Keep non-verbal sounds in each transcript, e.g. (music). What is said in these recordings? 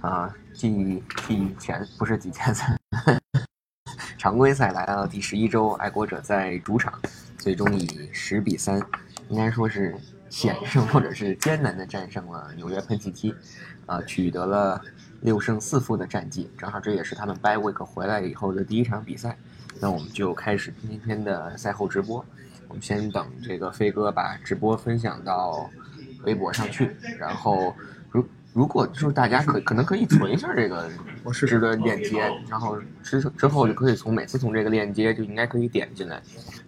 啊，季季前不是季前赛，常规赛来到了第十一周，爱国者在主场最终以十比三，应该说是险胜或者是艰难的战胜了纽约喷气机，啊，取得了六胜四负的战绩。正好这也是他们 by week 回来以后的第一场比赛。那我们就开始今天的赛后直播。我们先等这个飞哥把直播分享到微博上去，然后。如果就是大家可可能可以存一下这个我试试的链接，然后之之后就可以从每次从这个链接就应该可以点进来。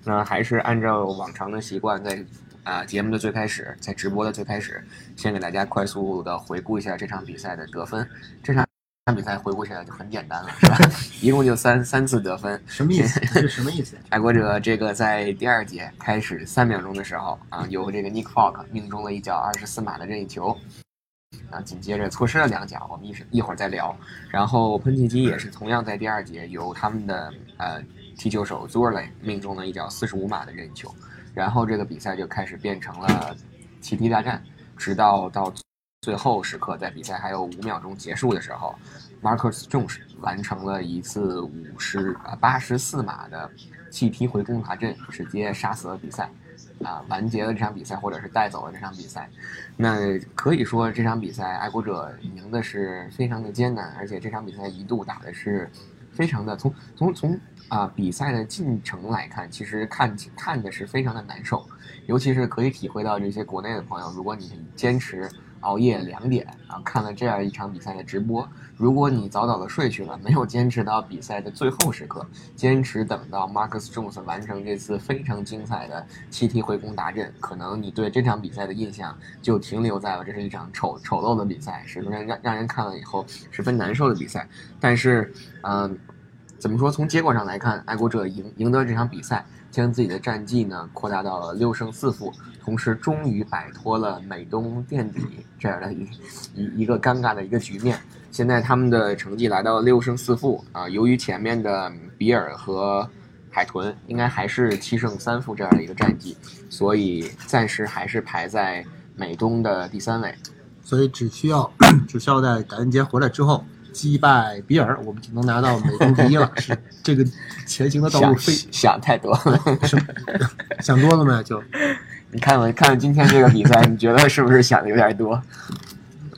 那还是按照往常的习惯，在啊节目的最开始，在直播的最开始，先给大家快速的回顾一下这场比赛的得分。这场比赛回顾起来就很简单了，是吧？(laughs) 一共就三三次得分，什么意思？这什么意思？(laughs) 爱国者这个在第二节开始三秒钟的时候啊，由这个 Nick Falk 命中了一脚二十四码的任意球。啊，紧接着错失了两脚，我们一时一会儿再聊。然后喷气机也是同样在第二节由他们的呃踢球手 Zurley 命中了一脚四十五码的任意球，然后这个比赛就开始变成了气踢大战，直到到最后时刻，在比赛还有五秒钟结束的时候，Marcus Jones 完成了一次五十呃八十四码的弃踢回攻大阵，直接杀死了比赛。啊，完结了这场比赛，或者是带走了这场比赛，那可以说这场比赛爱国者赢的是非常的艰难，而且这场比赛一度打的是非常的从从从啊比赛的进程来看，其实看看的是非常的难受，尤其是可以体会到这些国内的朋友，如果你坚持。熬夜两点啊，看了这样一场比赛的直播。如果你早早的睡去了，没有坚持到比赛的最后时刻，坚持等到 Marcus Jones 完成这次非常精彩的七踢回攻达阵，可能你对这场比赛的印象就停留在了这是一场丑丑陋的比赛，十分让让人看了以后十分难受的比赛。但是，嗯，怎么说？从结果上来看，爱国者赢赢得这场比赛。将自己的战绩呢扩大到了六胜四负，同时终于摆脱了美东垫底这样的一一一个尴尬的一个局面。现在他们的成绩来到了六胜四负啊，由于前面的比尔和海豚应该还是七胜三负这样的一个战绩，所以暂时还是排在美东的第三位。所以只需要 (clears throat) 只需要在感恩节回来之后。击败比尔，我们就能拿到美东第一了。(laughs) 是这个前行的道路非想太多了，想多了没？就 (laughs) 你看我看今天这个比赛，你觉得是不是想的有点多？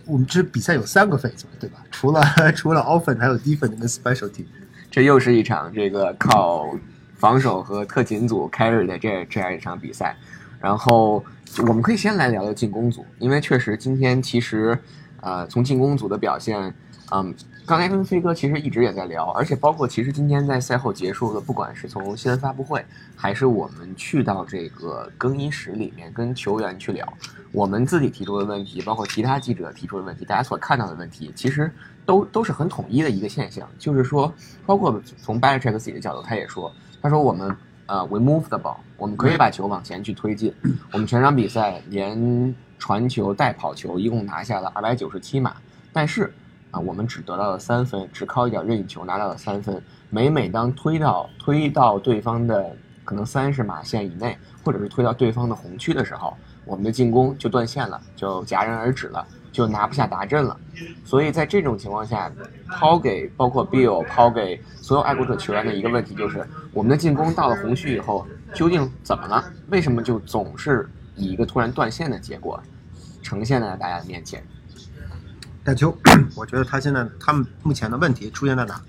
我们这比赛有三个 phase，对吧？除了 (laughs) 除了 offense，还有 defense 跟 specialty。这又是一场这个靠防守和特勤组 carry 的这这样一场比赛。然后我们可以先来聊聊进攻组，因为确实今天其实呃从进攻组的表现。嗯，刚才跟飞哥其实一直也在聊，而且包括其实今天在赛后结束的，不管是从新闻发布会，还是我们去到这个更衣室里面跟球员去聊，我们自己提出的问题，包括其他记者提出的问题，大家所看到的问题，其实都都是很统一的一个现象，就是说，包括从 b a l c h e c k 自己的角度，他也说，他说我们呃，we move the ball，我们可以把球往前去推进，我们全场比赛连传球带跑球一共拿下了二百九十七码，但是。啊，我们只得到了三分，只靠一点任意球拿到了三分。每每当推到推到对方的可能三十码线以内，或者是推到对方的红区的时候，我们的进攻就断线了，就戛然而止了，就拿不下达阵了。所以在这种情况下，抛给包括 Bill，抛给所有爱国者球员的一个问题就是：我们的进攻到了红区以后，究竟怎么了？为什么就总是以一个突然断线的结果呈现在大家的面前？大秋，(clears throat) 我觉得他现在他们目前的问题出现在哪？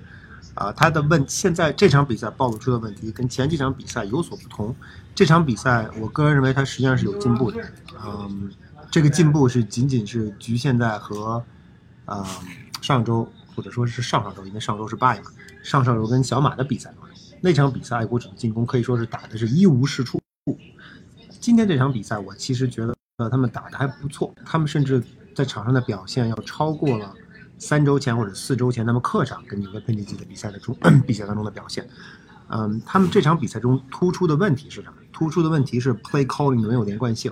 啊，他的问现在这场比赛暴露出的问题跟前几场比赛有所不同。这场比赛，我个人认为他实际上是有进步的。嗯，这个进步是仅仅是局限在和，嗯，上周或者说是上上周，因为上周是败嘛，上上周跟小马的比赛嘛，那场比赛爱国者的进攻可以说是打的是一无是处。今天这场比赛，我其实觉得他们打的还不错，他们甚至。在场上的表现要超过了三周前或者四周前他们客场跟纽约喷气机的比赛的中 (clears throat) 比赛当中的表现。嗯，他们这场比赛中突出的问题是什么？突出的问题是 play calling 没有连贯性。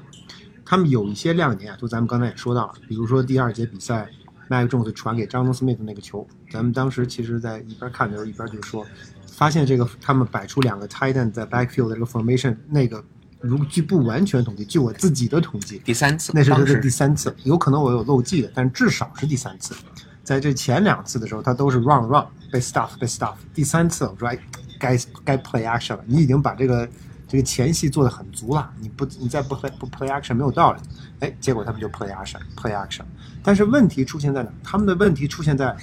他们有一些亮点啊，就咱们刚才也说到了，比如说第二节比赛，Mac Jones 传给张东 Smith 那个球，咱们当时其实在一边看的时候一边就说，发现这个他们摆出两个 tight end 在 backfield 的这个 formation 那个。如据不完全统计，据我自己的统计，第三次，那是他的第三次，有可能我有漏记的，但至少是第三次。在这前两次的时候，他都是 run run 被 stuff 被 stuff。第三次我说哎，该该 play action 了，你已经把这个这个前戏做的很足了，你不你再不不 play action 没有道理。哎，结果他们就 play action play action。但是问题出现在哪？他们的问题出现在，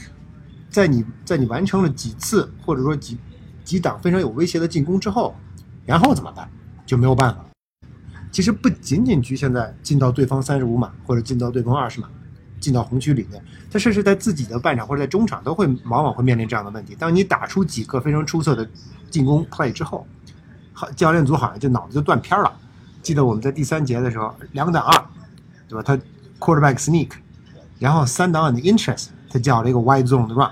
在你在你完成了几次或者说几几档非常有威胁的进攻之后，然后怎么办？就没有办法。其实不仅仅局限在进到对方三十五码或者进到对方二十码，进到红区里面，他甚至在自己的半场或者在中场都会往往会面临这样的问题。当你打出几个非常出色的进攻 play 之后，好教练组好像就脑子就断片了。记得我们在第三节的时候，两档二，对吧？他 quarterback sneak，然后三档 and interest，他叫了一个 wide zone 的 run，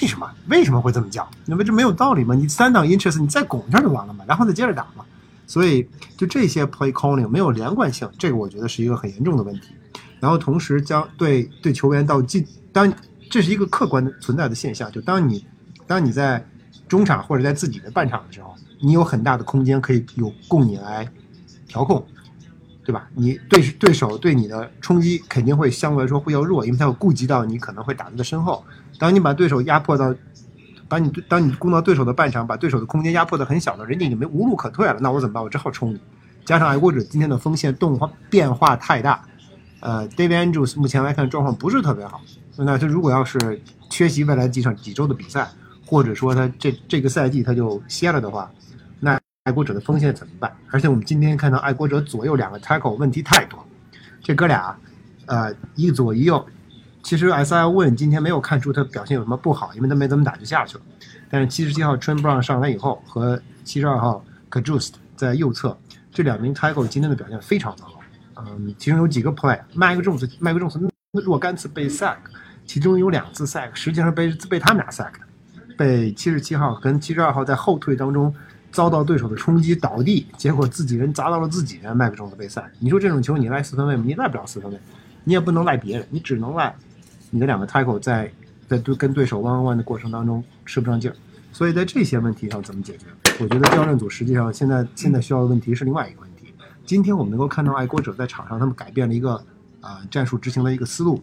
为什么？为什么会这么叫？那么这没有道理吗？你三档 interest，你再拱这就完了嘛，然后再接着打嘛。所以就这些 play calling 没有连贯性，这个我觉得是一个很严重的问题。然后同时将对对球员到进，当这是一个客观存在的现象，就当你当你在中场或者在自己的半场的时候，你有很大的空间可以有供你来调控，对吧？你对对手对你的冲击肯定会相对来说会要弱，因为他有顾及到你可能会打他的身后。当你把对手压迫到。把你当你攻到对手的半场，把对手的空间压迫的很小的，人家已经没无路可退了，那我怎么办？我只好冲你。加上爱国者今天的锋线动化变化太大，呃，David Andrews 目前来看状况不是特别好。那他如果要是缺席未来几场几周的比赛，或者说他这这个赛季他就歇了的话，那爱国者的锋线怎么办？而且我们今天看到爱国者左右两个 tackle 问题太多，这哥俩，呃，一左一右。其实 S I Win 今天没有看出他表现有什么不好，因为他没怎么打就下去了。但是七十七号 Trent Brown 上来以后，和七十二号 Kadjust 在右侧这两名 Tackle 今天的表现非常的好。嗯，其中有几个 Play，麦克 Jones 麦克 Jones 若干次被 Sack，其中有两次 Sack 实际上被被他们俩 Sack 的，被七十七号跟七十二号在后退当中遭到对手的冲击倒地，结果自己人砸到了自己人，麦克 Jones 被 Sack。你说这种球你赖四分卫吗？你赖不了四分卫，你也不能赖别人，你只能赖。你的两个 tackle 在在对跟对手 one on one 的过程当中吃不上劲儿，所以在这些问题上怎么解决？我觉得教练组实际上现在现在需要的问题是另外一个问题。今天我们能够看到爱国者在场上他们改变了一个啊战术执行的一个思路，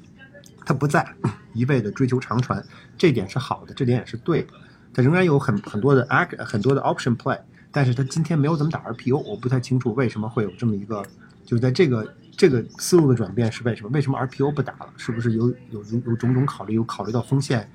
他不再 (laughs) 一味的追求长传，这点是好的，这点也是对的。他仍然有很很多的 act 很多的 option play，但是他今天没有怎么打 RPO，我不太清楚为什么会有这么一个，就是在这个。这个思路的转变是为什么？为什么 RPO 不打了？是不是有有有种种考虑？有考虑到锋线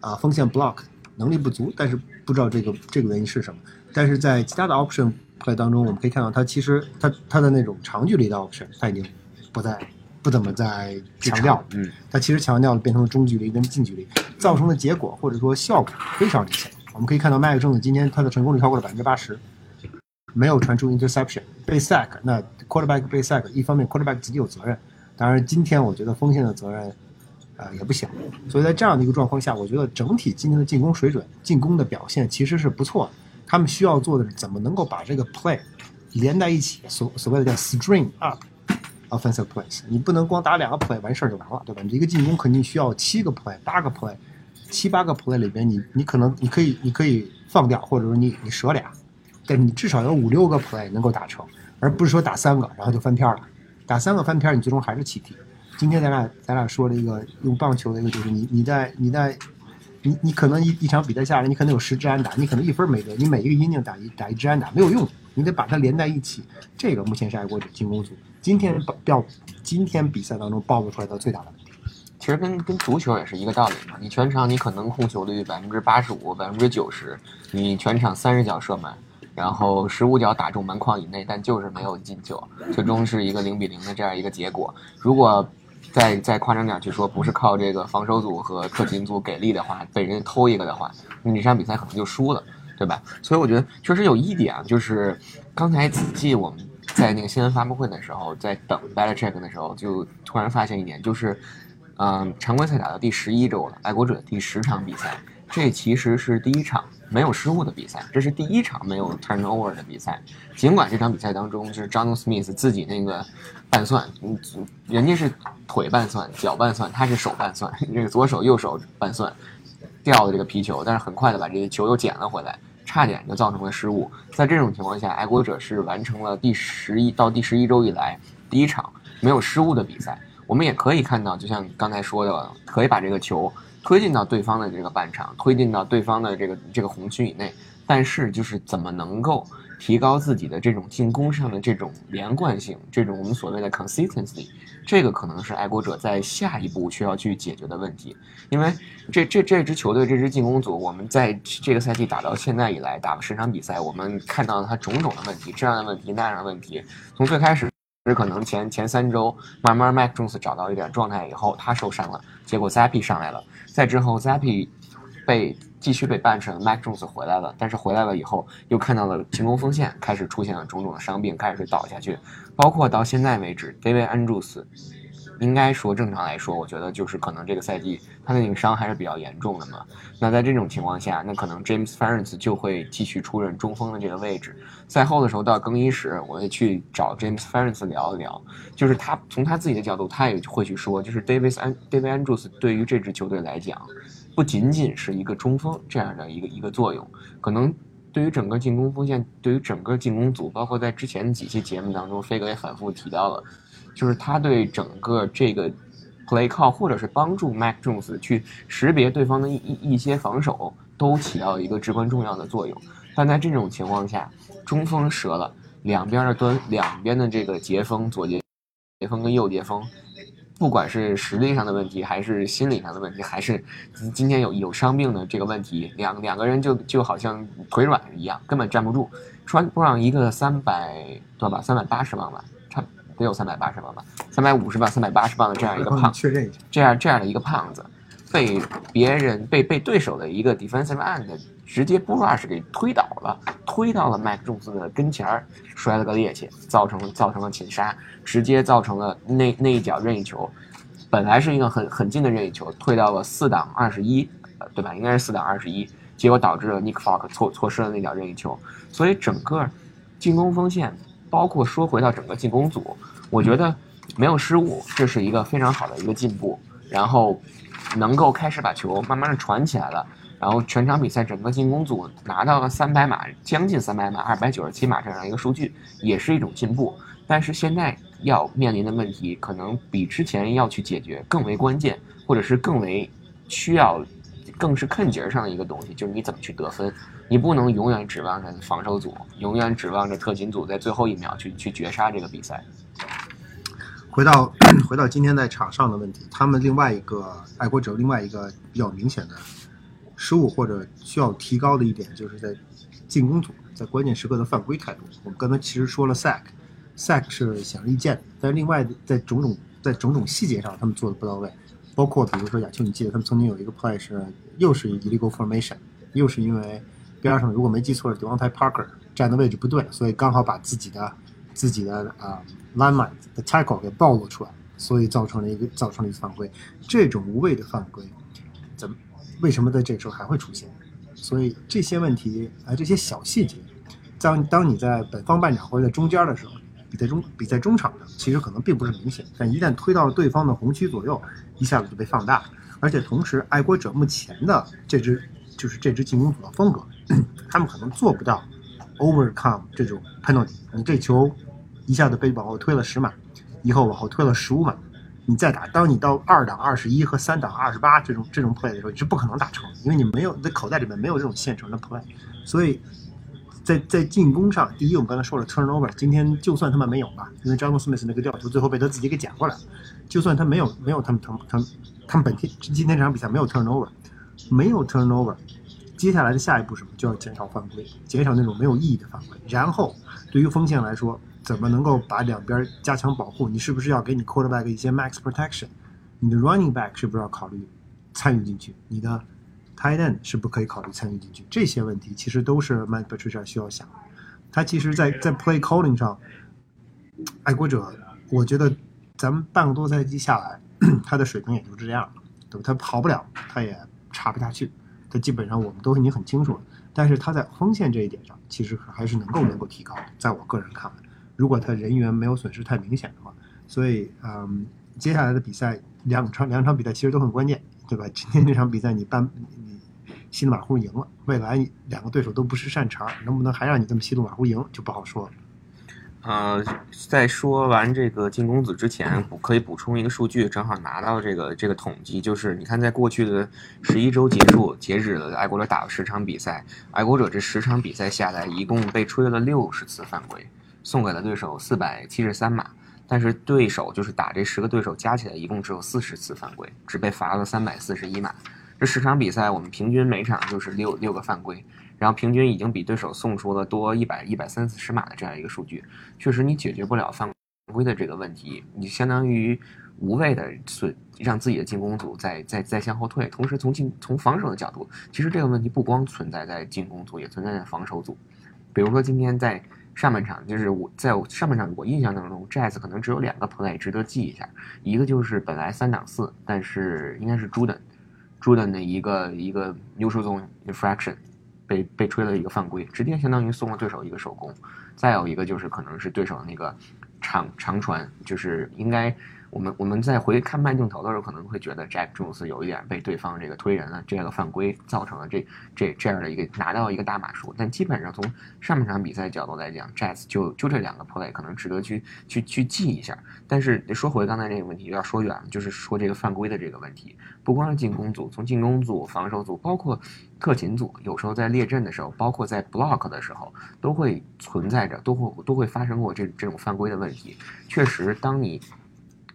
啊，锋线 block 能力不足，但是不知道这个这个原因是什么。但是在其他的 option play 当中，我们可以看到，他其实他他的那种长距离的 option，他已经不再不怎么在强调。嗯，他其实强调了变成了中距离跟近距离，造成的结果或者说效果非常理想。我们可以看到麦克正子今天他的成功率超过了百分之八十。没有传出 interception，被 sack，那 quarterback 被 sack，一方面 quarterback 自己有责任，当然今天我觉得锋线的责任，呃也不小，所以在这样的一个状况下，我觉得整体今天的进攻水准、进攻的表现其实是不错。他们需要做的是怎么能够把这个 play 连在一起，所所谓的叫 string up offensive plays，你不能光打两个 play 完事儿就完了，对吧？你一个进攻肯定需要七个 play、八个 play，七八个 play 里边，你你可能你可以你可以放掉，或者说你你舍俩。但是你至少有五六个 play 能够打成，而不是说打三个然后就翻篇了。打三个翻篇，你最终还是弃题。今天咱俩咱俩说了一个用棒球的一个，就是你你在你在你你可能一一场比赛下来，你可能有十支安打，你可能一分没得，你每一个阴茎打一打一支安打没有用，你得把它连在一起。这个目前是爱国者进攻组今天爆今天比赛当中暴露出来的最大的问题。其实跟跟足球也是一个道理嘛。你全场你可能控球率百分之八十五、百分之九十，你全场三十脚射门。然后十五脚打中门框以内，但就是没有进球，最终是一个零比零的这样一个结果。如果再再夸张点去说，不是靠这个防守组和特勤组给力的话，被人偷一个的话，那这场比赛可能就输了，对吧？所以我觉得确实有一点啊，就是刚才仔细我们在那个新闻发布会的时候，在等 Battle Check 的时候，就突然发现一点，就是嗯，常规赛打到第十一周了，爱国者第十场比赛，这其实是第一场。没有失误的比赛，这是第一场没有 turnover 的比赛。尽管这场比赛当中就是 John Smith 自己那个半算，嗯，人家是腿半算，脚半算，他是手半算，这个左手右手半算掉了这个皮球，但是很快的把这个球又捡了回来，差点就造成了失误。在这种情况下，爱国者是完成了第十一到第十一周以来第一场没有失误的比赛。我们也可以看到，就像刚才说的，可以把这个球推进到对方的这个半场，推进到对方的这个这个红区以内。但是，就是怎么能够提高自己的这种进攻上的这种连贯性，这种我们所谓的 consistency，这个可能是爱国者在下一步需要去解决的问题。因为这这这支球队这支进攻组，我们在这个赛季打到现在以来，打了十场比赛，我们看到了他种种的问题，这样的问题那样的问题，从最开始。是可能前前三周慢慢 Mac Jones 找到一点状态以后，他受伤了，结果 Zappy 上来了，再之后 Zappy 被继续被办成 Mac Jones 回来了，但是回来了以后又看到了进攻锋线开始出现了种种的伤病，开始倒下去，包括到现在为止，David Andrews。应该说，正常来说，我觉得就是可能这个赛季他的那个伤还是比较严重的嘛。那在这种情况下，那可能 James Ferentz 就会继续出任中锋的这个位置。赛后的时候到更衣室，我会去找 James Ferentz 聊一聊，就是他从他自己的角度，他也会去说，就是 Davis An David Andrews 对于这支球队来讲，不仅仅是一个中锋这样的一个一个作用，可能对于整个进攻锋线，对于整个进攻组，包括在之前几期节目当中，飞哥也反复提到了。就是他对整个这个 play call，或者是帮助 Mac Jones 去识别对方的一一一些防守，都起到一个至关重要的作用。但在这种情况下，中锋折了，两边的端，两边的这个截锋，左截截锋跟右截锋，不管是实力上的问题，还是心理上的问题，还是今天有有伤病的这个问题，两两个人就就好像腿软一样，根本站不住。穿不上一个三百多吧，三百八十磅吧。差得有三百八十磅吧，三百五十磅、三百八十磅的这样一个胖，确认一下，这样这样的一个胖子，被别人被被对手的一个 defensive end 直接 brush 给推倒了，推到了麦克琼斯的跟前儿，摔了个趔趄，造成造成了擒杀，直接造成了那那一脚任意球，本来是一个很很近的任意球，退到了四档二十一，对吧？应该是四档二十一，结果导致了 Nick Falk 错错失了那脚任意球，所以整个进攻锋线。包括说回到整个进攻组，我觉得没有失误，这是一个非常好的一个进步。然后能够开始把球慢慢的传起来了，然后全场比赛整个进攻组拿到了三百码，将近三百码，二百九十七码这样一个数据，也是一种进步。但是现在要面临的问题，可能比之前要去解决更为关键，或者是更为需要。更是看节上的一个东西，就是你怎么去得分，你不能永远指望着防守组，永远指望着特勤组在最后一秒去去绝杀这个比赛。回到 (clears throat) 回到今天在场上的问题，他们另外一个爱国者另外一个比较明显的失误或者需要提高的一点，就是在进攻组在关键时刻的犯规态度。我们刚才其实说了 sack，sack 是显而易见的，但是另外在种种在种种细节上，他们做的不到位。包括比如说亚秋，你记得他们曾经有一个 play 是又是 illegal formation，又是因为边上如果没记错是 Devontae Parker 站的位置不对，所以刚好把自己的自己的啊 lineman 的 tackle 给暴露出来，所以造成了一个造成了一次犯规。这种无谓的犯规，怎么为什么在这个时候还会出现？所以这些问题啊，这些小细节，当当你在本方半场或者在中间的时候。比赛中，比赛中场的其实可能并不是明显，但一旦推到了对方的红区左右，一下子就被放大。而且同时，爱国者目前的这支就是这支进攻组的风格，(clears throat) 他们可能做不到 overcome 这种 penalty。你这球一下子被往后推了十码，以后往后推了十五码，你再打，当你到二档二十一和三档二十八这种这种 play 的时候，你是不可能打成，因为你没有你的口袋里面没有这种现成的 play，所以。在在进攻上，第一，我们刚才说了 turnover，今天就算他们没有吧，因为詹姆斯密斯那个吊球最后被他自己给捡过来了，就算他没有没有他们他们他们他们本天今天这场比赛没有 turnover，没有 turnover，接下来的下一步什么就要减少犯规，减少那种没有意义的犯规。然后对于锋线来说，怎么能够把两边加强保护？你是不是要给你 quarterback 一些 max protection？你的 running back 是不是要考虑参与进去？你的 Tight end 是不可以考虑参与进去，这些问题其实都是 Matt Patricia 需要想。他其实，在在 Play Calling 上，爱国者，我觉得咱们半个多赛季下来，(clears throat) 他的水平也就这样了，对吧？他跑不了，他也插不下去，他基本上我们都已经很清楚了。但是他在锋线这一点上，其实还是能够能够提高。在我个人看来，如果他人员没有损失太明显的话，所以嗯，接下来的比赛两场两场比赛其实都很关键，对吧？今天这场比赛你办。稀里马虎赢了，未来两个对手都不是善茬，能不能还让你这么稀里马虎赢就不好说了。呃，在说完这个进攻组之前，补可以补充一个数据，正好拿到这个这个统计，就是你看，在过去的十一周结束截止了爱国者打了十场比赛，爱国者这十场比赛下来，一共被吹了六十次犯规，送给了对手四百七十三码，但是对手就是打这十个对手加起来一共只有四十次犯规，只被罚了三百四十一码。这十场比赛，我们平均每场就是六六个犯规。然后平均已经比对手送出了多一百一百三四十码的这样一个数据，确实你解决不了犯规的这个问题，你相当于无谓的损让自己的进攻组在在在向后退。同时从进从防守的角度，其实这个问题不光存在在进攻组，也存在在防守组。比如说今天在上半场，就是我在上半场我印象当中，Jazz 可能只有两个 play 值得记一下，一个就是本来三挡四，但是应该是 Jordan，Jordan 的一个一个 neutral zone infraction。被被吹了一个犯规，直接相当于送了对手一个手工。再有一个就是可能是对手那个长长传，就是应该。我们我们在回看慢镜头的时候，可能会觉得 Jack Jones 有一点被对方这个推人了，这个犯规造成了这这这样的一个拿到一个大码数。但基本上从上半场比赛角度来讲，Jazz 就就这两个 play 可能值得去去去记一下。但是说回刚才那个问题，有点说远了，就是说这个犯规的这个问题，不光是进攻组，从进攻组、防守组，包括特勤组，有时候在列阵的时候，包括在 block 的时候，都会存在着，都会都会发生过这这种犯规的问题。确实，当你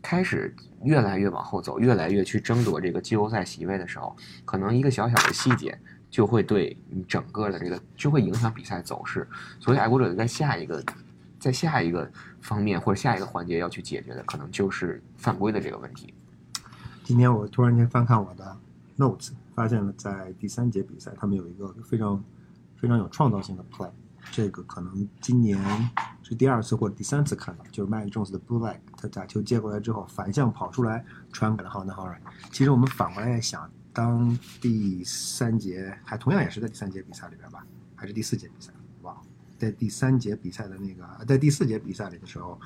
开始越来越往后走，越来越去争夺这个季后赛席位的时候，可能一个小小的细节就会对你整个的这个就会影响比赛走势。所以爱国者在下一个，在下一个方面或者下一个环节要去解决的，可能就是犯规的这个问题。今天我突然间翻看我的 notes，发现了在第三节比赛，他们有一个非常非常有创造性的 play。这个可能今年是第二次或者第三次看到，就是麦克琼斯的 blue leg，他打球接过来之后反向跑出来传给了 Hunter Henry。其实我们反过来想，当第三节还同样也是在第三节比赛里边吧，还是第四节比赛？哇，在第三节比赛的那个，在第四节比赛里的时候，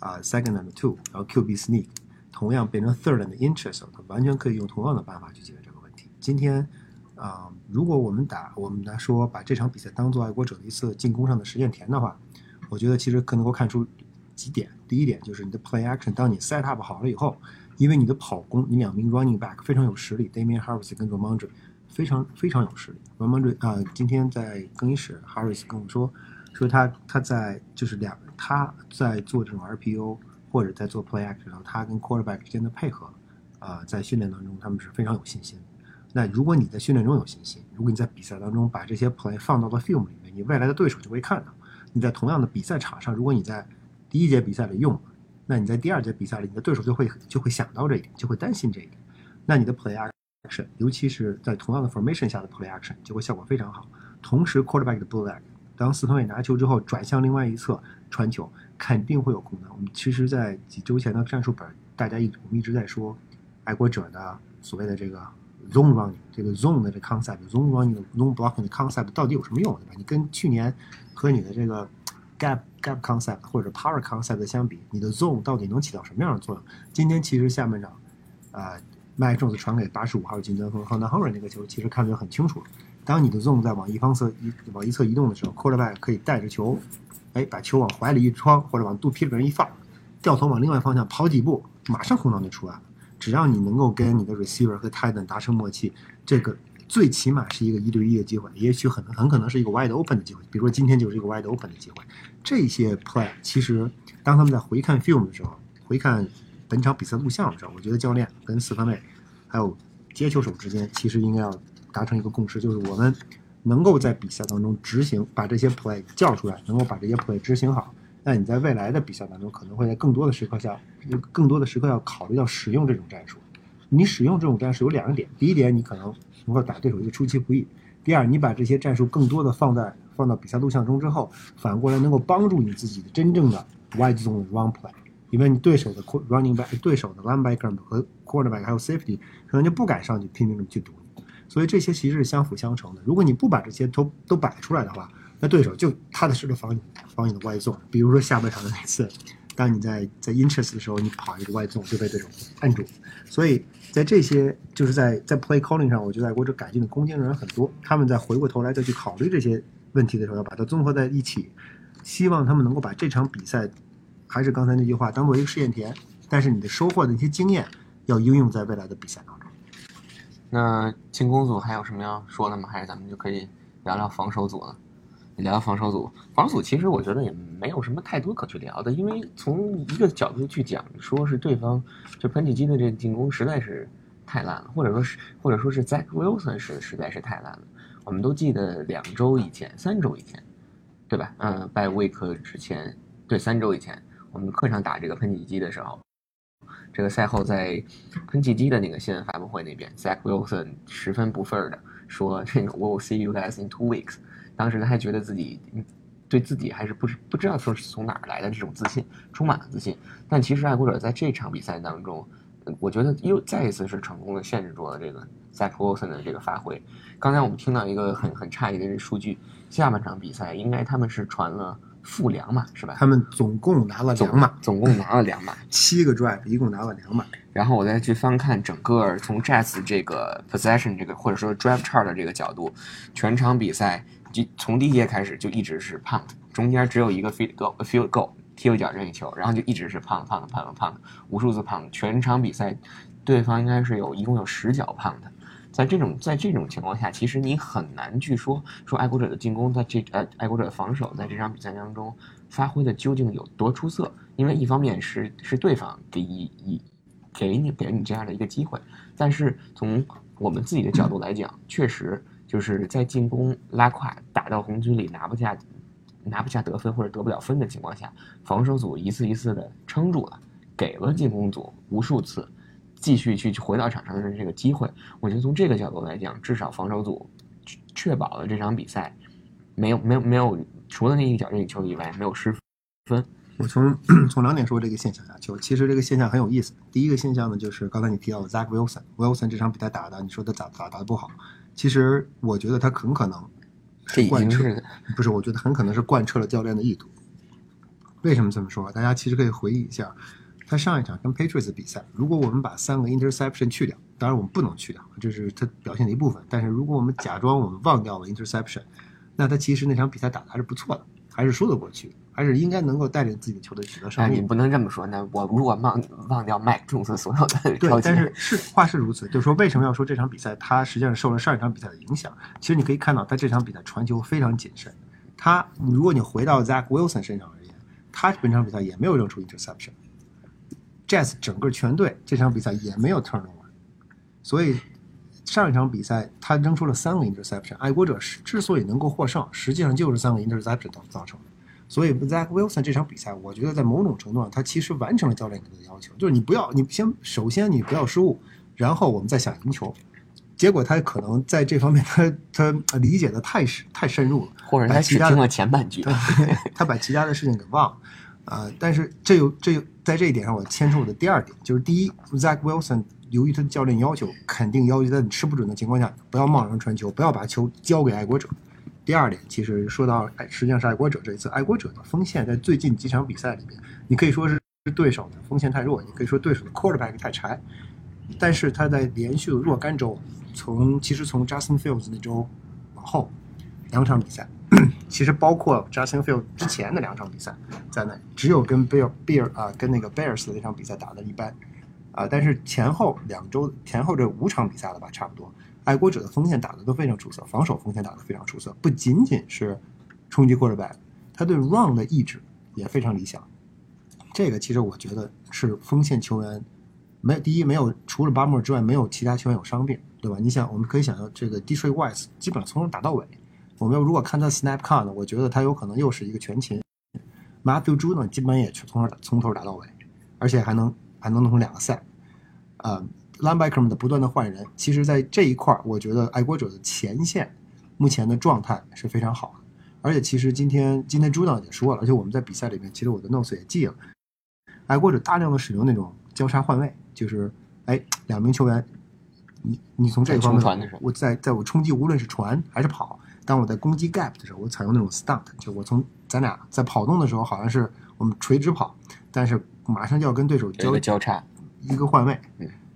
啊，second and two，然后 QB sneak，同样变成 third and inches，他完全可以用同样的办法去解决这个问题。今天。啊，如果我们打我们来说，把这场比赛当做爱国者的一次进攻上的实验田的话，我觉得其实可能够看出几点。第一点就是你的 play action，当你 set up 好了以后，因为你的跑攻，你两名 running back 非常有实力，Damian Harris 跟 Ramondre 非常非常有实力。Ramondre 啊，今天在更衣室，Harris 跟我说，说他他在就是两他在做这种 RPO 或者在做 play action，然后他跟 quarterback 之间的配合啊，在训练当中他们是非常有信心。那如果你在训练中有信心，如果你在比赛当中把这些 play 放到了 film 里面，你未来的对手就会看到。你在同样的比赛场上，如果你在第一节比赛里用，那你在第二节比赛里，你的对手就会就会想到这一点，就会担心这一点。那你的 play action，尤其是在同样的 formation 下的 play action，就会效果非常好。同时，quarterback 的 blue leg，当四分卫拿球之后转向另外一侧传球，肯定会有空档。我们其实，在几周前的战术本，大家一我们一直在说，爱国者的所谓的这个。Zone running 这个 zone 的这 concept，zone running 的 zone blocking 的 concept 到底有什么用，对吧？你跟去年和你的这个 gap gap concept 或者 power concept 相比，你的 zone 到底能起到什么样的作用？今天其实下半场，啊，麦仲子传给八十五号金德峰和 n a h o r 那个球，其实看得很清楚。当你的 zone 在往一方侧一往一侧移动的时候，quarterback 可以带着球，哎，把球往怀里一装，或者往肚皮里边一放，掉头往另外方向跑几步，马上空档就出来了。只要你能够跟你的 receiver 和 tight end 达成默契，这个最起码是一个一对一的机会，也许很很可能是一个 wide open 的机会。比如说今天就是一个 wide open 的机会。这些 play 其实当他们在回看 film 的时候，回看本场比赛录像的时候，我觉得教练跟四分卫还有接球手之间其实应该要达成一个共识，就是我们能够在比赛当中执行，把这些 play 叫出来，能够把这些 play 执行好。那你在未来的比赛当中，可能会在更多的时刻下，更多的时刻要考虑到使用这种战术。你使用这种战术有两个点：第一点，你可能能够打对手一个出其不意；第二，你把这些战术更多的放在放到比赛录像中之后，反过来能够帮助你自己的真正的 wide zone run play。因为你对手的 running back、对手的 linebacker 和 quarterback 还有 safety 可能就不敢上去拼命的去堵你。所以这些其实是相辅相成的。如果你不把这些都都摆出来的话，那对手就踏踏实实防你，防你的外送。比如说下半场的那次，当你在在 interest 的时候，你跑一个外送就被对手按住。所以在这些就是在在 play calling 上，我觉得爱国者改进的空间仍然很多。他们在回过头来再去考虑这些问题的时候，要把它综合在一起，希望他们能够把这场比赛，还是刚才那句话，当做一个试验田。但是你的收获的一些经验，要应用在未来的比赛当中。那进攻组还有什么要说的吗？还是咱们就可以聊聊防守组了？聊防守组，防守组其实我觉得也没有什么太多可去聊的，因为从一个角度去讲，说是对方就喷气机的这进攻实在是太烂了，或者说是或者说是 Zach Wilson 是实在是太烂了。我们都记得两周以前、三周以前，对吧？嗯，拜威克之前，对，三周以前，我们客场打这个喷气机的时候，这个赛后在喷气机的那个新闻发布会那边，Zach Wilson 十分不忿的说：“这个 We'll see you guys in two weeks。”当时他还觉得自己对自己还是不是不知道说是从哪儿来的这种自信，充满了自信。但其实爱国者在这场比赛当中，我觉得又再一次是成功的限制住了这个 Zach Wilson 的这个发挥。刚才我们听到一个很很诧异的这数据，下半场比赛应该他们是传了负两码是吧？他们总共拿了两码，总共拿了两码，(laughs) 七个 drive 一共拿了两码。然后我再去翻看整个从 Jets 这个 possession 这个或者说 drive chart 的这个角度，全场比赛。就从第一节开始就一直是 punt，中间只有一个 field goal，field goal 踢了脚任意球，然后就一直是 punt punt punt pun 无数次 punt，全场比赛对方应该是有一共有十脚 punt，在这种在这种情况下，其实你很难去说说爱国者的进攻在这呃爱国者的防守在这场比赛当中发挥的究竟有多出色，因为一方面是是对方给一一给你给你这样的一个机会，但是从我们自己的角度来讲，确实。就是在进攻拉胯打到红军里拿不下，拿不下得分或者得不了分的情况下，防守组一次一次的撑住了，给了进攻组无数次继续去回到场上的这个机会。我觉得从这个角度来讲，至少防守组确保了这场比赛没有没有没有除了那一脚任意球以外没有失分。我从 (clears throat) 从两点说这个现象啊，就其实这个现象很有意思。第一个现象呢，就是刚才你提到的 Zach Wilson，Wilson 这场比赛打的，你说他咋咋打的不好？其实我觉得他很可能是贯彻，不是？我觉得很可能是贯彻了教练的意图。为什么这么说？大家其实可以回忆一下，他上一场跟 Patriots 比赛，如果我们把三个 interception 去掉，当然我们不能去掉，这是他表现的一部分。但是如果我们假装我们忘掉了 interception，那他其实那场比赛打的还是不错的。还是说得过去，还是应该能够带领自己的球队取得胜利。你不能这么说。那我如果忘忘掉麦克斯所有的对，但是是话是如此，就是说为什么要说这场比赛他实际上受了上一场比赛的影响？其实你可以看到，他这场比赛传球非常谨慎。他如果你回到 Zach Wilson 身上而言，他本场比赛也没有扔出 interception。Jazz 整个全队这场比赛也没有 turnover，所以。上一场比赛，他扔出了三个 interception。爱国者是之所以能够获胜，实际上就是三个 interception 造造成的。所以 Zach Wilson 这场比赛，我觉得在某种程度上，他其实完成了教练给他的要求，就是你不要，你先首先你不要失误，然后我们再想赢球。结果他可能在这方面，他他理解的太深太深入了，或者他只听了前半句，他把其他的事情给忘了。啊，但是这有这在这一点上，我牵出我的第二点，就是第一，Zach Wilson。由于他的教练要求，肯定要求在你吃不准的情况下，不要贸然传球，不要把球交给爱国者。第二点，其实说到爱，实际上是爱国者这一次，爱国者的锋线在最近几场比赛里面，你可以说是对手的锋线太弱，你可以说对手的 quarterback 太柴。但是他在连续若干周，从其实从 Justin Fields 那周往后两场比赛，(clears throat) 其实包括 Justin Fields 之前的两场比赛在内，只有跟 Bear Bear 啊跟那个 Bears 的那场比赛打的一般。啊，但是前后两周前后这五场比赛了吧，差不多，爱国者的锋线打的都非常出色，防守锋线打的非常出色，不仅仅是冲击 quarterback，他对 run 的意志也非常理想。这个其实我觉得是锋线球员没第一没有除了巴莫之外，没有其他球员有伤病，对吧？你想，我们可以想到这个 d e t r o i Wise 基本上从头打到尾。我们如果看他 snap count，我觉得他有可能又是一个全勤。Matthew Judon 基本也从头从头打到尾，而且还能。还能弄成两个赛，呃，linebacker 们的不断的换人，其实，在这一块儿，我觉得爱国者的前线目前的状态是非常好的。而且，其实今天今天朱导也说了，而且我们在比赛里面，其实我的 notes 也记了，爱国者大量的使用那种交叉换位，就是哎，两名球员，你你从这方面，我在在我冲击，无论是传还是跑，当我在攻击 gap 的时候，我采用那种 stunt，就我从咱俩在跑动的时候，好像是我们垂直跑，但是。马上就要跟对手交交叉，一个换位。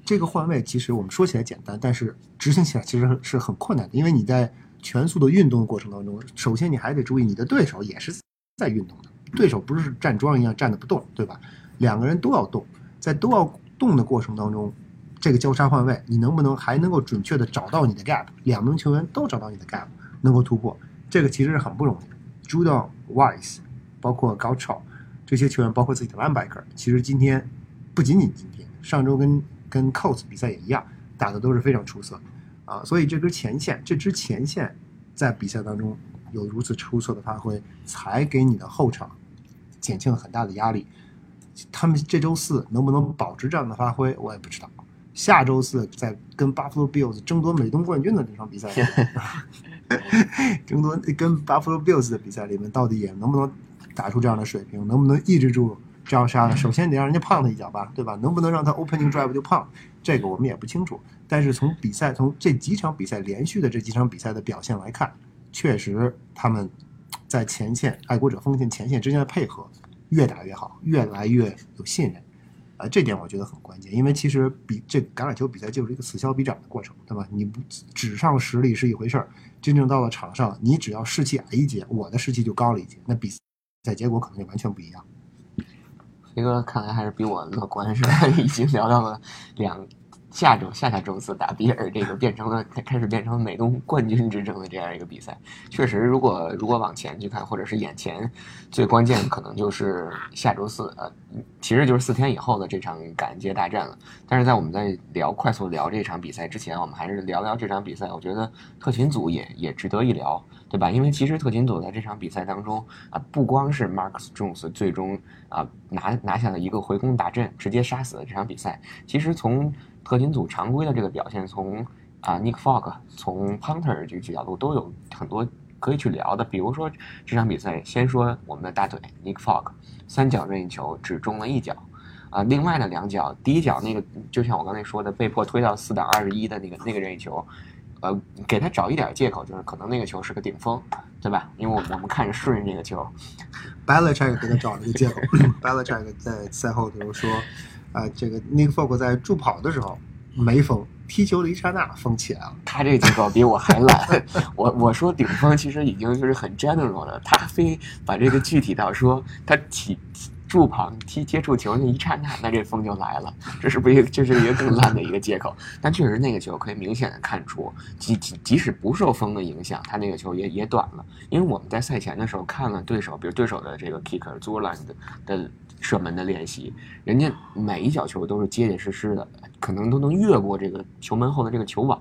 这个换位其实我们说起来简单，但是执行起来其实是很困难的。因为你在全速的运动的过程当中，首先你还得注意你的对手也是在运动的，对手不是站桩一样站着不动，对吧？两个人都要动，在都要动的过程当中，这个交叉换位，你能不能还能够准确的找到你的 gap？两名球员都找到你的 gap，能够突破，这个其实是很不容易的。Judo Wise，包括 Gaucho 这些球员，包括自己的 linebacker，其实今天不仅仅今天，上周跟跟 Colts 比赛也一样，打的都是非常出色啊。所以这根前线，这支前线在比赛当中有如此出色的发挥，才给你的后场减轻了很大的压力。他们这周四能不能保持这样的发挥，我也不知道。下周四在跟 Buffalo Bills 争夺美东冠军的这场比赛里面，(laughs) 争夺跟 Buffalo Bills 的比赛里面，到底也能不能打出这样的水平，能不能抑制住这样杀的？首先得让人家胖他一脚吧，对吧？能不能让他 opening drive 就胖，这个我们也不清楚。但是从比赛，从这几场比赛连续的这几场比赛的表现来看，确实他们在前线爱国者锋线前线之间的配合越打越好，越来越有信任。啊，这点我觉得很关键，因为其实比这橄榄球比赛就是一个此消彼长的过程，对吧？你不纸上实力是一回事儿，真正到了场上，你只要士气矮一截，我的士气就高了一截，那比赛结果可能就完全不一样。哥看来还是比我乐观，是吧？(laughs) 已经聊到了两下周、下下周四打比尔，这个变成了开始变成美东冠军之争的这样一个比赛。确实，如果如果往前去看，或者是眼前最关键，可能就是下周四，呃，其实就是四天以后的这场感恩节大战了。但是在我们在聊快速聊这场比赛之前，我们还是聊聊这场比赛。我觉得特勤组也也值得一聊，对吧？因为其实特勤组在这场比赛当中啊，不光是 Marcus Jones 最终啊拿拿下了一个回攻大阵，直接杀死了这场比赛。其实从特勤组常规的这个表现，从啊 Nick Fogg，从 Punter 这个角度都有很多可以去聊的。比如说这场比赛，先说我们的大腿 Nick Fogg，三角任意球只中了一脚，啊，另外的两脚，第一脚那个就像我刚才说的，被迫推到四档二十一的那个那个任意球，呃，给他找一点借口，就是可能那个球是个顶峰，对吧？因为我们看着顺着这个球，Belichick 给他找了一个借口。(laughs) Belichick 在赛后的时候说，啊、这个 Nick Folk 在助跑的时候没风，踢球的一刹那风起来了。(laughs) 他这个借口比我还懒。(laughs) 我我说顶峰其实已经就是很 general 了，他非把这个具体到说他起助跑踢接触球那一刹那，那这风就来了。这是不是这是一个更烂的一个借口？但确实那个球可以明显的看出，即即即使不受风的影响，他那个球也也短了。因为我们在赛前的时候看了对手，比如对手的这个 kicker Zuland 的射门的练习，人家每一脚球都是结结实实的，可能都能越过这个球门后的这个球网，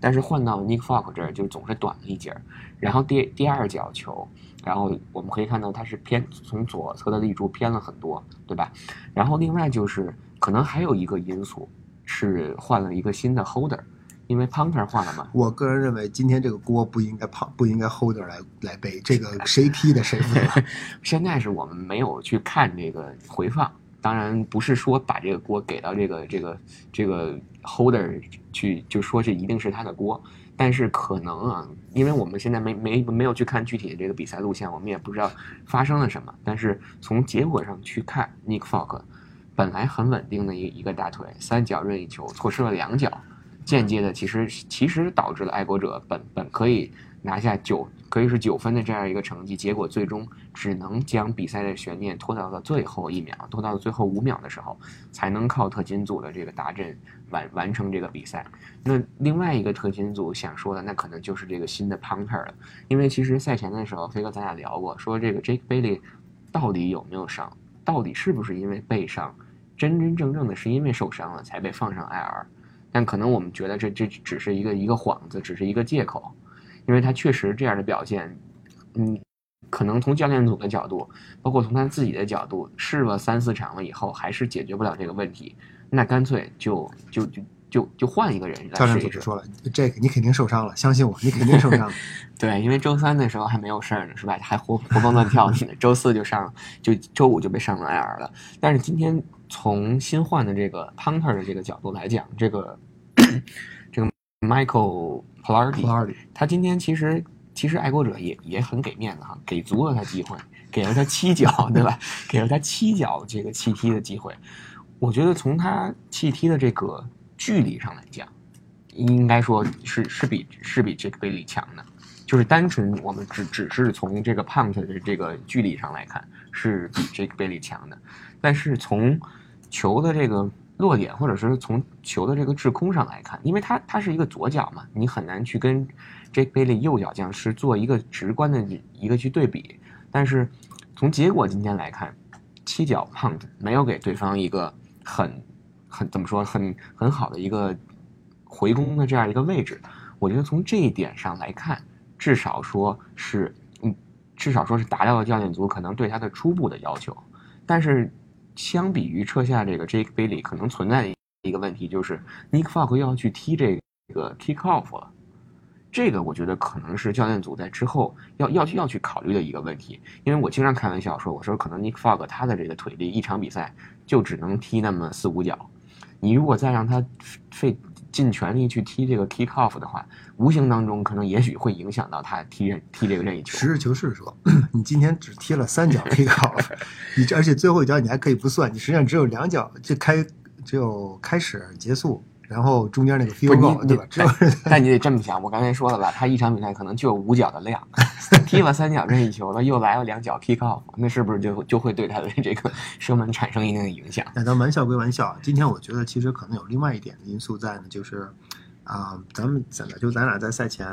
但是换到 Nick Folk 这儿就总是短了一截儿。然后第第二脚球，然后我们可以看到它是偏从左侧的立柱偏了很多，对吧？然后另外就是可能还有一个因素是换了一个新的 holder，因为 punter 换了嘛，我个人认为，今天这个锅不应该胖，不应该 Holder 来来背，这个谁踢的谁。(laughs) 现在是我们没有去看这个回放，当然不是说把这个锅给到这个这个这个 holder 去，就说这一定是他的锅。但是可能啊，因为我们现在没没没有去看具体的这个比赛路线，我们也不知道发生了什么。但是从结果上去看，Nick Folk 本来很稳定的一一个大腿，三角任意球错失了两脚，间接的其实其实导致了爱国者本本可以拿下九可以是九分的这样一个成绩，结果最终只能将比赛的悬念拖到了最后一秒，拖到了最后五秒的时候，才能靠特勤组的这个达阵完完成这个比赛。那另外一个特勤组想说的，那可能就是这个新的 punter 了，因为其实赛前的时候，飞哥咱俩聊过，说这个 Jake Bailey 到底有没有伤，到底是不是因为背伤，真真正正的是因为受伤了才被放上 IR。但可能我们觉得这这只是一个一个幌子，只是一个借口，因为他确实这样的表现，嗯，可能从教练组的角度，包括从他自己的角度，试了三四场了以后，还是解决不了这个问题，那干脆就就就就就换一个人教来试一试。练组就说了：“Jake，你肯定受伤了，相信我，你肯定受伤了。(laughs) 对，因为周三的时候还没有事儿呢，是吧？还活活蹦乱跳的呢。周四就上，就周五就被上了 IR 了。但是今天从新换的这个 punter 的这个角度来讲，这个这个 Michael Palardy，Clardy 他今天其实其实爱国者也也很给面子哈，给足了他机会，给了他七脚，对吧？给了他七脚这个弃踢的机会。我觉得从他弃踢的这个距离上来讲，应该说是是比是比这个贝利强的。就是单纯我们只只是从这个 punt 的这个距离上来看，是比 Jake Bailey 强的，但是从球的这个落点，或者是从球的这个制空上来看，因为它它是一个左脚嘛，你很难去跟 Jake Bailey 右脚将士做一个直观的一个去对比。但是从结果今天来看，七脚 punt 没有给对方一个很很怎么说很很好的一个回攻的这样一个位置。我觉得从这一点上来看，至少说是嗯，至少说是达到了教练组可能对他的初步的要求。但是相比于撤下这个 Jake Bailey，可能存在的一个问题就是 Nick Folk 要去踢这个 kick off 了。这个我觉得可能是教练组在之后要要去要去考虑的一个问题，因为我经常开玩笑说，我说可能 Nick Fogg 他的这个腿力一场比赛就只能踢那么四五脚，你如果再让他费尽全力去踢这个 kick off 的话，无形当中可能也许会影响到他踢任踢这个任意球。实事求是说，(clears throat) 你今天只踢了三脚 kick off，(laughs) 你而且最后一脚你还可以不算，你实际上只有两脚就开只有开始结束。然后中间那个 field goal 对吧？但你得这么想，我刚才说了吧，他一场比赛可能就有五脚的量，踢了三脚任意球了，又来了两脚 kick off，那是不是就就会对他的这个射门产生一定的影响？那咱玩笑归玩笑，今天我觉得其实可能有另外一点的因素在呢，就是啊，咱们怎么就咱俩在赛前，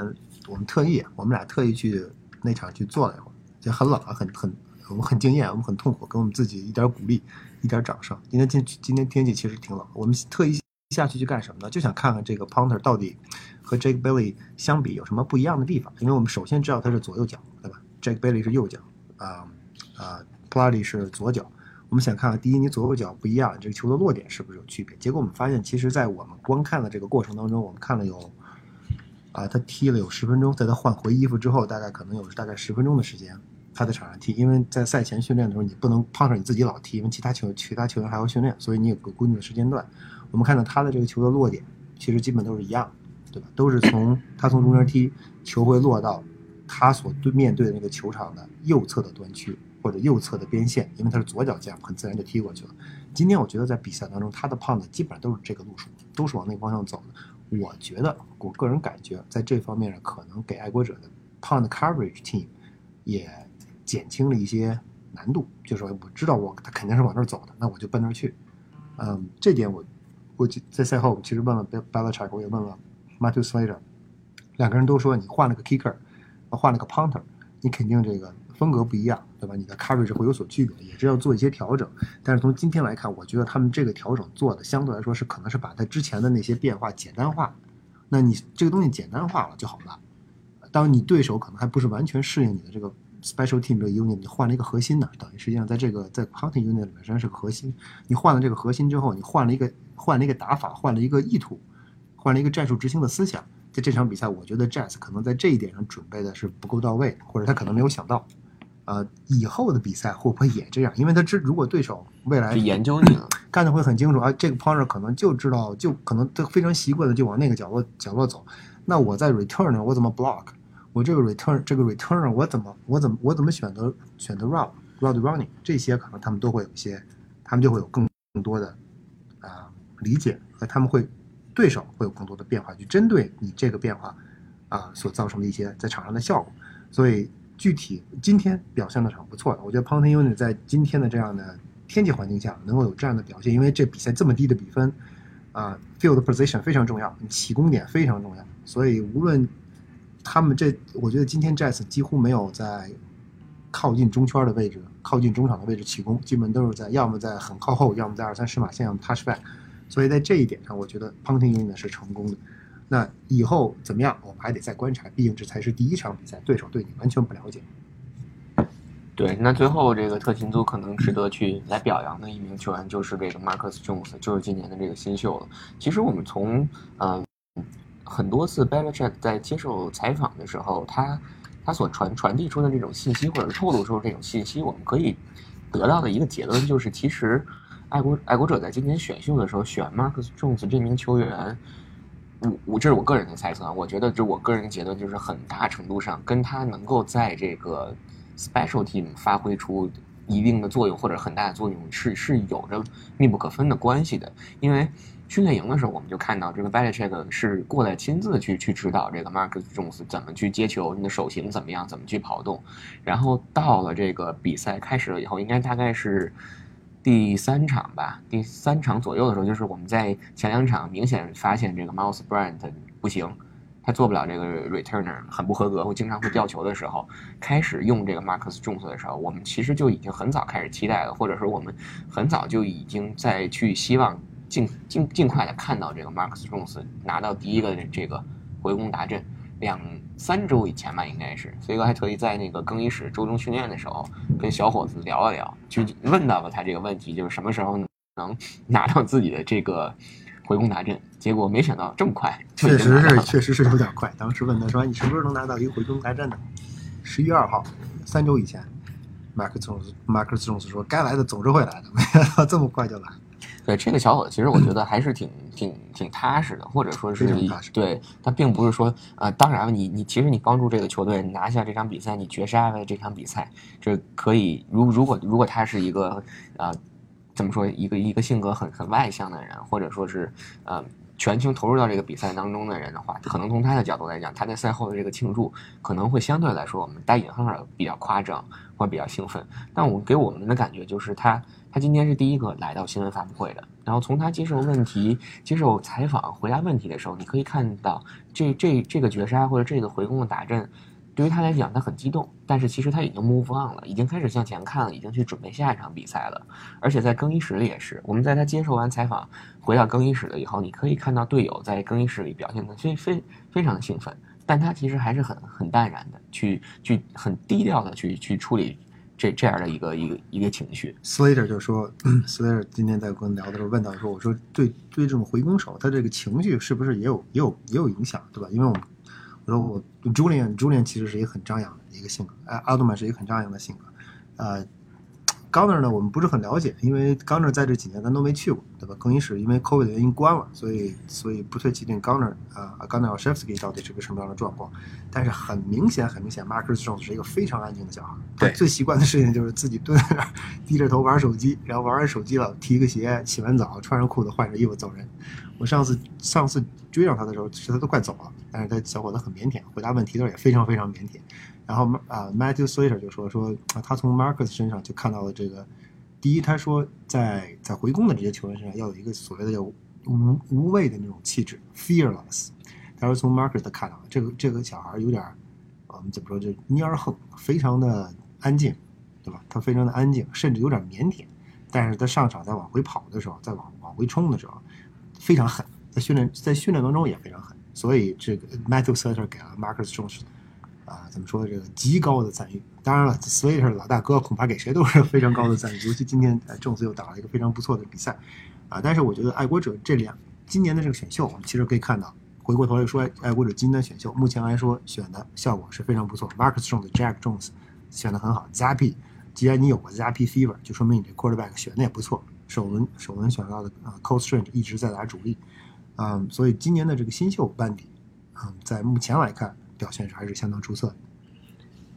我们特意，我们俩特意去那场去坐了一会儿，就很冷啊，很很我们很惊艳，我们很痛苦，给我们自己一点鼓励，一点掌声。今天天今天天气其实挺冷，我们特意。下去去干什么呢？就想看看这个 Punter 到底和 Jake Bailey 相比有什么不一样的地方。因为我们首先知道他是左右脚，对吧？Jake Bailey 是右脚，啊啊 p l a t y 是左脚。我们想看看，第一，你左右脚不一样，这个球的落点是不是有区别？结果我们发现，其实，在我们观看的这个过程当中，我们看了有啊，他踢了有十分钟，在他换回衣服之后，大概可能有大概十分钟的时间，他在场上踢。因为在赛前训练的时候，你不能 Punter 你自己老踢，因为其他球其他球员还要训练，所以你有个固定的时间段。我们看到他的这个球的落点，其实基本都是一样，对吧？都是从他从中间踢，球会落到他所对面对的那个球场的右侧的端区或者右侧的边线，因为他是左脚将，很自然就踢过去了。今天我觉得在比赛当中，他的胖子基本上都是这个路数，都是往那个方向走的。我觉得我个人感觉，在这方面上可能给爱国者的胖的 coverage team 也减轻了一些难度，就是说我知道我他肯定是往那儿走的，那我就奔那儿去。嗯，这点我。我在赛后我其实问了 Belichick，我也问了 Matthew Slater，两个人都说你换了个 kicker，换了个 punter，你肯定这个风格不一样，对吧？你的 coverage 会有所区别，也是要做一些调整。但是从今天来看，我觉得他们这个调整做的相对来说是可能是把他之前的那些变化简单化。那你这个东西简单化了就好了。当你对手可能还不是完全适应你的这个 special team 这个 unit，你换了一个核心呢，等于实际上在这个在 punting unit 里面实际上是个核心。你换了这个核心之后，你换了一个。换了一个打法，换了一个意图，换了一个战术执行的思想。在这场比赛，我觉得 Jazz 可能在这一点上准备的是不够到位，或者他可能没有想到，呃，以后的比赛会不会也这样？因为他知如果对手未来研究你 (clears throat) 干的会很清楚啊，这个 Punter 可能就知道，就可能他非常习惯的就往那个角落角落走。那我在 Return 我怎么 Block？我这个 Return 这个 Return 我怎么我怎么我怎么选择选择 Route Route Running？这些可能他们都会有一些，他们就会有更更多的。理解和他们会，对手会有更多的变化，去针对你这个变化，啊所造成的一些在场上的效果。所以具体今天表现的是很不错的。我觉得 p o n t i Unit 在今天的这样的天气环境下能够有这样的表现，因为这比赛这么低的比分，啊，Field Position 非常重要，起攻点非常重要。所以无论他们这，我觉得今天 Jazz 几乎没有在靠近中圈的位置、靠近中场的位置起攻，基本都是在要么在很靠后，要么在二三十码线，要么 Touchback。所以在这一点上，我觉得 Punting Unit 是成功的。那以后怎么样，我们还得再观察，毕竟这才是第一场比赛，对手对你完全不了解。对，那最后这个特勤组可能值得去来表扬的一名球员就是这个 Marcus Jones，就是今年的这个新秀了。其实我们从嗯很多次 Belichick 在接受采访的时候，他他所传传递出的这种信息，或者透露出这种信息，我们可以得到的一个结论就是，其实。爱国爱国者在今年选秀的时候选 Marcus Jones 这名球员，我我这是我个人的猜测啊，我觉得这我个人觉得就是很大程度上跟他能够在这个 special team 发挥出一定的作用或者很大的作用是是有着密不可分的关系的，因为训练营的时候，我们就看到这个 Valachek 是过来亲自去去指导这个 Marcus Jones 怎么去接球，你的手型怎么样，怎么去跑动。然后到了这个比赛开始了以后，应该大概是第三场吧，第三场左右的时候，就是我们在前两场明显发现这个 Miles Bryant 不行。他做不了这个 returner，很不合格，会经常会掉球的时候，开始用这个 Marcus Jones 的时候，我们其实就已经很早开始期待了，或者说我们很早就已经在去希望尽尽尽快的看到这个 Marcus Jones 拿到第一个这个回攻达阵。两三周以前吧，应该是飞哥还特意在那个更衣室周中训练的时候跟小伙子聊了聊，就问到了他这个问题，就是什么时候能拿到自己的这个。回攻达阵，结果没想到这么快，确实是，确实是有点快。当时问他说：“你什么时候能拿到一个回攻达阵呢？”十一月二号，三周以前，马克总马克斯总是说：“该来的总是会来的，没想到这么快就来。”对这个小伙子，其实我觉得还是挺挺挺踏实的，或者说是对他并不是说啊，当然了，你你其实你帮助这个球队拿下这场比赛，你绝杀了这场比赛，这可以。如如果如果他是一个啊。怎么说？一个一个性格很很外向的人，或者说是呃全情投入到这个比赛当中的人的话，可能从他的角度来讲，他在赛后的这个庆祝可能会相对来说我们带引号的比较夸张或比较兴奋。但我给我们的感觉就是他他今天是第一个来到新闻发布会的，然后从他接受问题、接受采访、回答问题的时候，你可以看到这这这个绝杀或者这个回攻的打阵。对于他来讲，他很激动，但是其实他已经 move on 了，已经开始向前看了，已经去准备下一场比赛了。而且在更衣室里也是，我们在他接受完采访回到更衣室了以后，你可以看到队友在更衣室里表现的非非非常的兴奋，但他其实还是很很淡然的去去很低调的去去处理这这样的一个一个一个情绪。Slater 就说，(clears throat) Slater 今天在跟我聊的时候问到说，我说对对这种回攻手，他这个情绪是不是也有也有也有影响，对吧？因为我们。我说我 Julian，Julian 其实是一个很张扬的一个性格，哎，阿杜曼是一个很张扬的性格，呃，Gunner 呢，我们不是很了解，因为 Gunner 在这几年咱都没去过，对吧？更衣室因为 COVID 的原因关了，所以所以不确定 Gunner 啊，Gunner o s h e v s k y 到底是个什么样的状况。但是很明显，很明显，Marcus Jones 是一个非常安静的小孩，他最习惯的事情就是自己蹲在那儿低着头玩手机，然后玩完手机了，提个鞋，洗完澡，穿上裤子，换上衣服走人。我上次上次追上他的时候，其实他都快走了，但是他小伙子很腼腆，回答问题的时候也非常非常腼腆。然后啊，Matthew Slater 就说说他从 Marcus 身上就看到了这个，第一，他说在在回攻的这些球员身上要有一个所谓的叫无无畏的那种气质，fearless。他说从 Marcus 看到了这个这个小孩有点，我们怎么说就蔫横，非常的安静，对吧？他非常的安静，甚至有点腼腆。但是他上场在往回跑的时候，在往往回冲的时候。非常狠，在训练在训练当中也非常狠，所以这个 Matthew Slater 给了 Marcus Jones 啊，怎么说这个极高的赞誉。当然了，Slater 老大哥恐怕给谁都是非常高的赞誉，尤其今天 Jones 又打了一个非常不错的比赛啊。但是我觉得爱国者这两今年的这个选秀，我们其实可以看到，回过头来说，爱国者今年的选秀目前来说选的效果是非常不错。Marcus Jones、Jack Jones 选的很好，Zappy，既然你有过 Zappy fever，就说明你这 quarterback 选的也不错。首轮首轮选到的啊 c o s t r a n g e 一直在打主力，嗯，所以今年的这个新秀班底，嗯，在目前来看表现是还是相当出色的。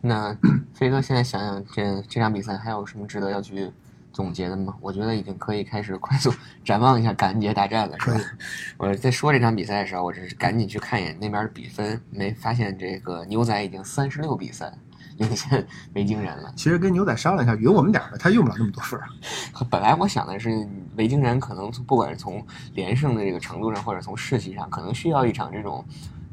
那 (clears throat) 飞哥现在想想，这这场比赛还有什么值得要去总结的吗？我觉得已经可以开始快速 (laughs) 展望一下感恩节大战了，是吧？我在说这场比赛的时候，我只是赶紧去看一眼那边的比分，没发现这个牛仔已经三十六比三。领先维京人了。其实跟牛仔商量一下，匀我们点儿吧，他用不了那么多分儿。(laughs) 本来我想的是，维京人可能不管是从连胜的这个程度上，或者从士气上，可能需要一场这种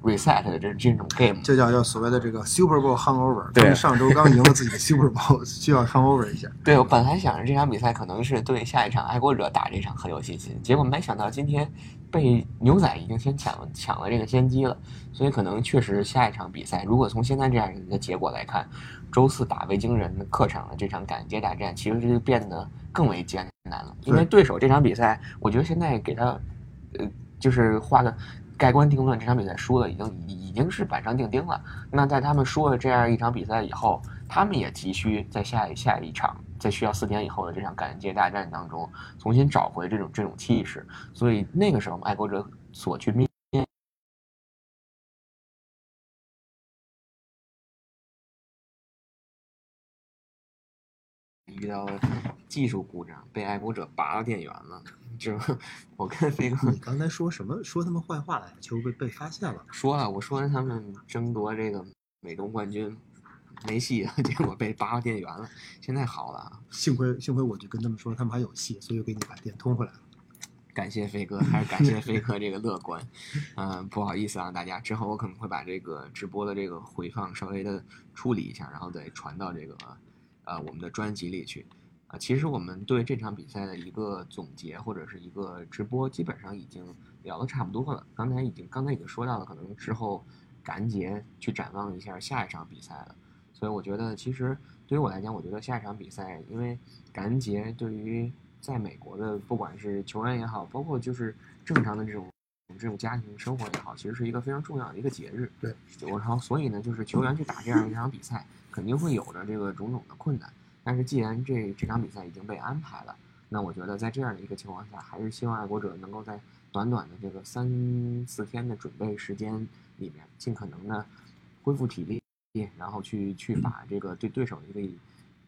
reset 的这这种 game。这叫叫所谓的这个 Super Bowl hangover。对，上周 (laughs) 刚赢了自己的 Super Bowl，(laughs) 需要 hangover 一下。对，我本来想着这场比赛可能是对下一场爱国者打这场很有信心，结果没想到今天。被牛仔已经先抢了抢了这个先机了，所以可能确实下一场比赛，如果从现在这样一个结果来看，周四打维京人的客场的这场赶接大战，其实就变得更为艰难了。因为对手这场比赛，我觉得现在给他，呃，就是画个盖棺定论，这场比赛输了，已经已经是板上钉钉了。那在他们输了这样一场比赛以后，他们也急需在下一下一场。在需要四天以后的这场感恩节大战当中，重新找回这种这种气势，所以那个时候，爱国者所去面遇到技术故障，被爱国者拔了电源了。这我跟飞哥你刚才说什么？说他们坏话来就被被发现了。说了，我说他们争夺这个美东冠军没戏，(laughs) 结果被拔了电源了。现在好了，幸亏幸亏我就跟他们说他们还有戏，所以我给你把电通回来了。感谢飞哥，还是感谢飞哥这个乐观。嗯、不好意思啊，大家，之后我可能会把这个直播的这个回放稍微的处理一下，然后再传到这个呃我们的专辑里去。啊、其实我们对这场比赛的一个总结或者是一个直播，基本上已经聊得差不多了。刚才已经刚才已经说到了，可能之后感恩节去展望一下下一场比赛了。所以我觉得，其实对于我来讲，我觉得下一场比赛，因为感恩节对于在美国的不管是球员也好，包括就是正常的这种这种家庭生活也好，其实是一个非常重要的一个节日。对，我然后所以呢，就是球员去打这样一场比赛，肯定会有着这个种种的困难。但是既然这这场比赛已经被安排了，那我觉得在这样的一个情况下，还是希望爱国者能够在短短的这个三四天的准备时间里面，尽可能的恢复体力，然后去去把这个对对手的一个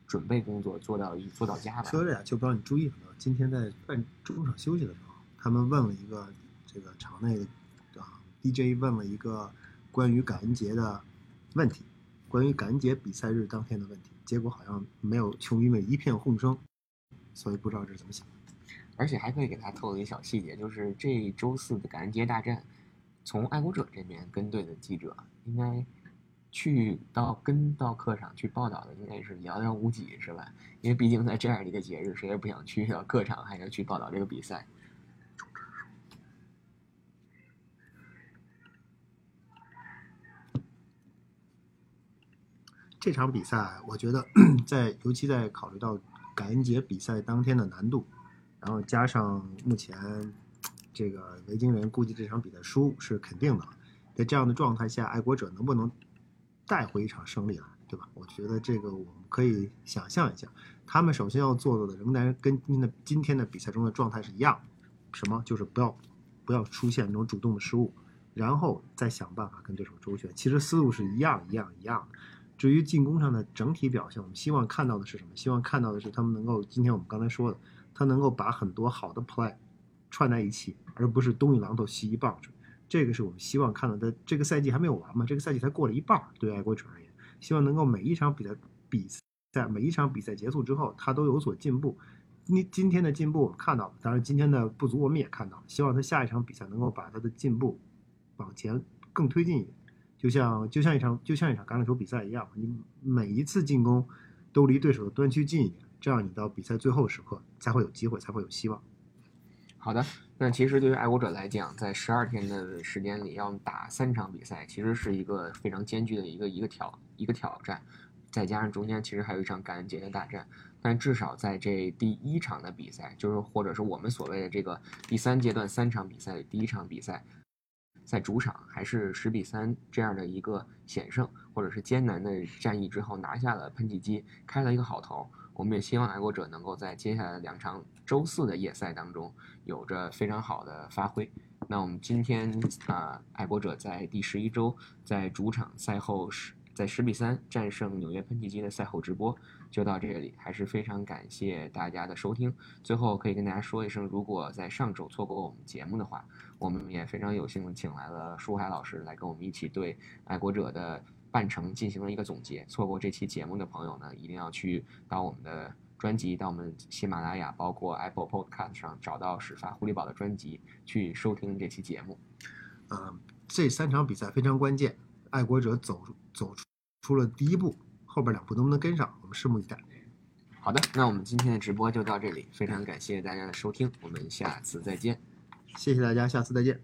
准备工作做到做到家吧。说这呀就不知道你注意了没有？今天在半中场休息的时候，他们问了一个这个场内的啊 DJ 问了一个关于感恩节的问题，关于感恩节比赛日当天的问题，结果好像没有球迷们一片哄声，所以不知道这是怎么想的。而且还可以给他透露一个小细节，就是这周四的感恩节大战，从爱国者这边跟队的记者应该去到跟到客场去报道的，应该是寥寥无几，是吧？因为毕竟在这样一个节日，谁也不想去到客场还要去报道这个比赛。这场比赛，我觉得 (clears throat) 在尤其在考虑到感恩节比赛当天的难度，然后加上目前这个维京人估计这场比赛输是肯定的，在这样的状态下，爱国者能不能带回一场胜利来，对吧？我觉得这个我们可以想象一下，他们首先要做到的仍然跟今天的今天的比赛中的状态是一样，什么？就是不要不要出现那种主动的失误，然后再想办法跟对手周旋。其实思路是一样一样一样的。至于进攻上的整体表现，我们希望看到的是什么？希望看到的是他们能够，今天我们刚才说的，他能够把很多好的 play 串在一起，而不是东一榔头西一棒槌。这个是我们希望看到的。这个赛季还没有完嘛？这个赛季才过了一半儿，对爱国者而言，希望能够每一场比赛比赛每一场比赛结束之后，他都有所进步。你今天的进步我们看到了，当然今天的不足我们也看到了。希望他下一场比赛能够把他的进步往前更推进一点。就像就像一场就像一场橄榄球比赛一样，你每一次进攻都离对手的端区近一点，这样你到比赛最后时刻才会有机会，才会有希望。好的，那其实对于爱国者来讲，在十二天的时间里要打三场比赛，其实是一个非常艰巨的一个一个挑一个挑战，再加上中间其实还有一场感恩节的大战，但至少在这第一场的比赛，就是或者是我们所谓的这个第三阶段三场比赛里第一场比赛。在主场还是十比三这样的一个险胜，或者是艰难的战役之后拿下了喷气机，开了一个好头。我们也希望爱国者能够在接下来两场周四的夜赛当中有着非常好的发挥。那我们今天啊、爱国者在第十一周在主场赛后十在十比三战胜纽约喷气机的赛后直播就到这里，还是非常感谢大家的收听。最后可以跟大家说一声，如果在上周错过我们节目的话，我们也非常有幸请来了舒海老师来跟我们一起对爱国者的半程进行了一个总结。错过这期节目的朋友呢，一定要去到我们的专辑，到我们喜马拉雅，包括 Apple Podcast 上找到始发狐狸堡的专辑，去收听这期节目。呃，这三场比赛非常关键，爱国者走走出了第一步，后边两步能不能跟上，我们拭目以待。好的，那我们今天的直播就到这里，非常感谢大家的收听，我们下次再见。谢谢大家，下次再见。